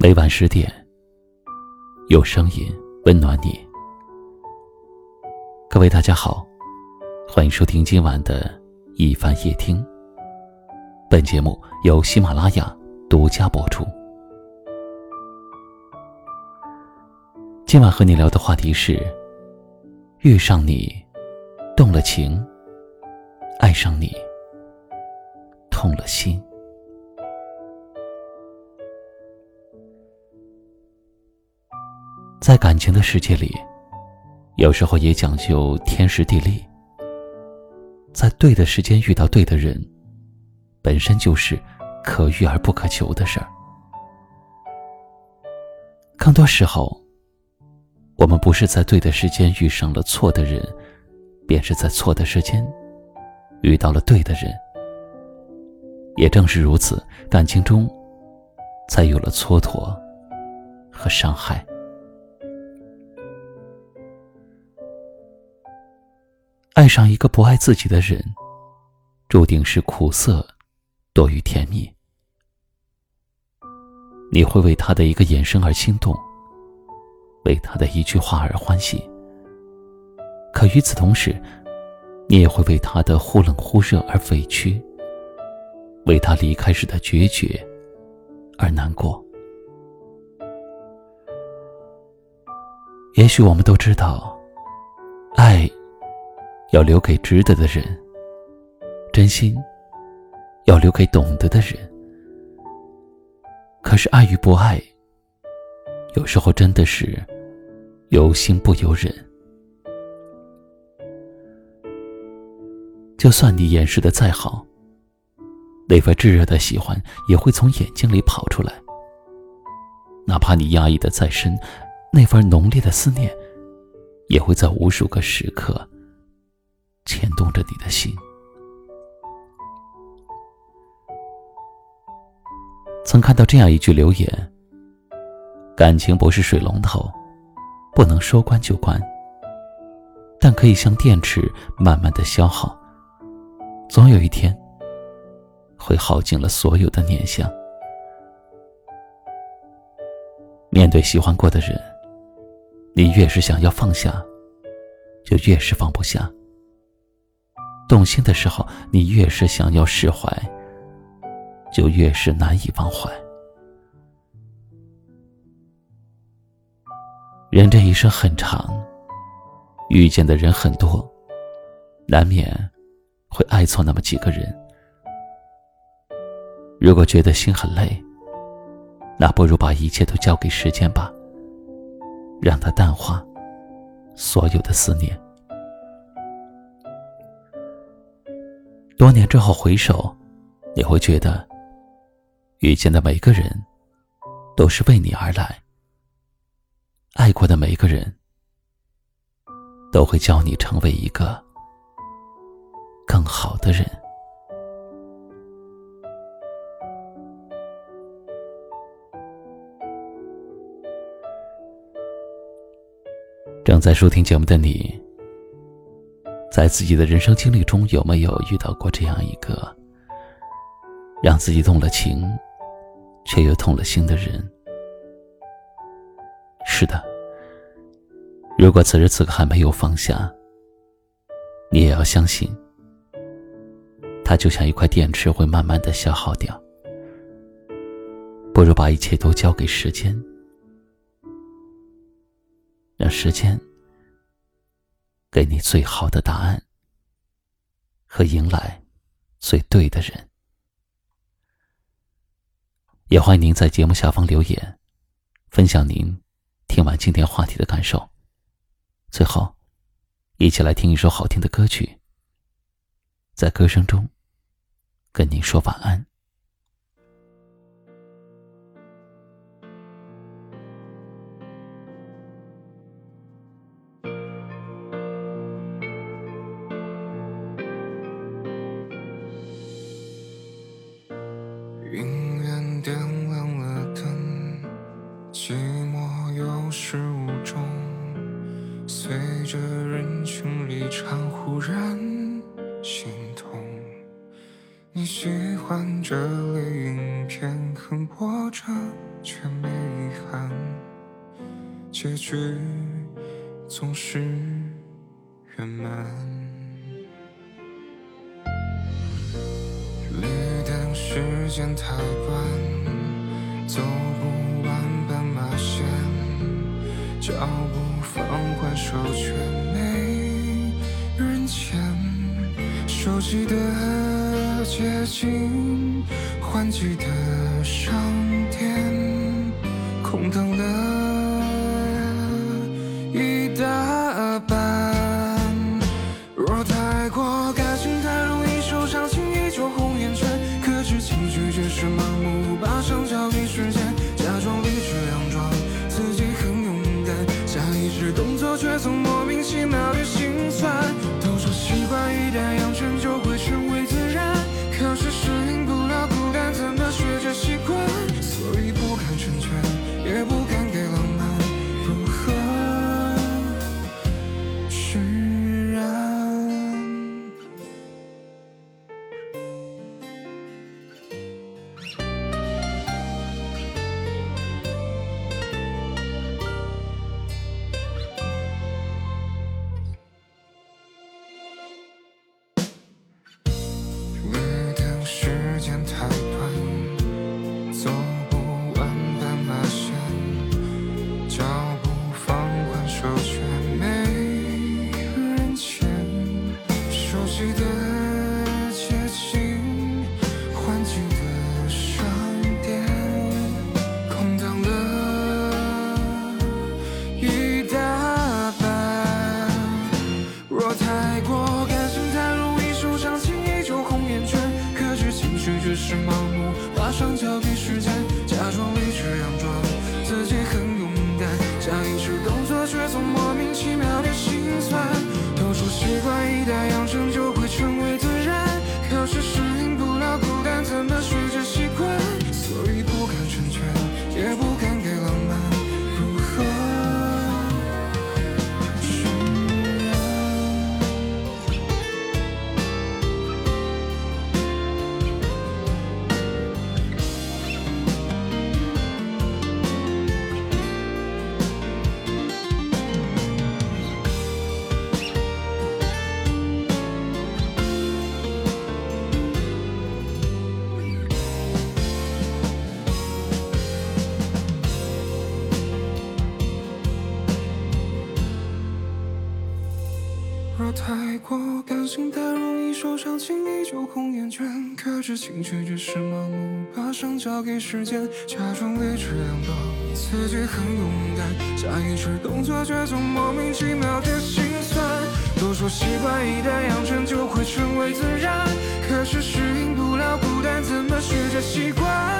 每晚十点，有声音温暖你。各位大家好，欢迎收听今晚的一番夜听。本节目由喜马拉雅独家播出。今晚和你聊的话题是：遇上你，动了情；爱上你，痛了心。在感情的世界里，有时候也讲究天时地利。在对的时间遇到对的人，本身就是可遇而不可求的事儿。更多时候，我们不是在对的时间遇上了错的人，便是在错的时间遇到了对的人。也正是如此，感情中才有了蹉跎和伤害。爱上一个不爱自己的人，注定是苦涩多于甜蜜。你会为他的一个眼神而心动，为他的一句话而欢喜。可与此同时，你也会为他的忽冷忽热而委屈，为他离开时的决绝而难过。也许我们都知道，爱。要留给值得的人，真心要留给懂得的人。可是爱与不爱，有时候真的是由心不由人。就算你掩饰的再好，那份炙热的喜欢也会从眼睛里跑出来；哪怕你压抑的再深，那份浓烈的思念，也会在无数个时刻。你的心。曾看到这样一句留言：“感情不是水龙头，不能说关就关，但可以像电池，慢慢的消耗，总有一天会耗尽了所有的念想。”面对喜欢过的人，你越是想要放下，就越是放不下。动心的时候，你越是想要释怀，就越是难以忘怀。人这一生很长，遇见的人很多，难免会爱错那么几个人。如果觉得心很累，那不如把一切都交给时间吧，让它淡化所有的思念。多年之后回首，你会觉得，遇见的每个人，都是为你而来；爱过的每个人，都会教你成为一个更好的人。正在收听节目的你。在自己的人生经历中，有没有遇到过这样一个让自己动了情，却又痛了心的人？是的，如果此时此刻还没有放下，你也要相信，它就像一块电池，会慢慢的消耗掉。不如把一切都交给时间，让时间。给你最好的答案，和迎来最对的人。也欢迎您在节目下方留言，分享您听完今天话题的感受。最后，一起来听一首好听的歌曲，在歌声中跟您说晚安。喜欢这类影片，很波折却没遗憾结局总是圆满。绿灯时间太短，走不完斑马线，脚步放缓，手却没人牵。熟悉的心，换季的商店，空荡了一大半。若太过感性，太容易受伤，轻易就红眼圈。克制情绪只是盲目，把伤交给时间，假装理智佯装，自己很勇敢，下意识动作却总莫名其妙太过感性，太容易受伤，轻易就红眼圈。克制情绪只是盲目，把伤交给时间，假装理直佯装，自己很勇敢，下意识动作却总莫名其妙的心酸。都说习惯一旦养成就会成为自然，可是适应不了孤单，怎么学着习惯？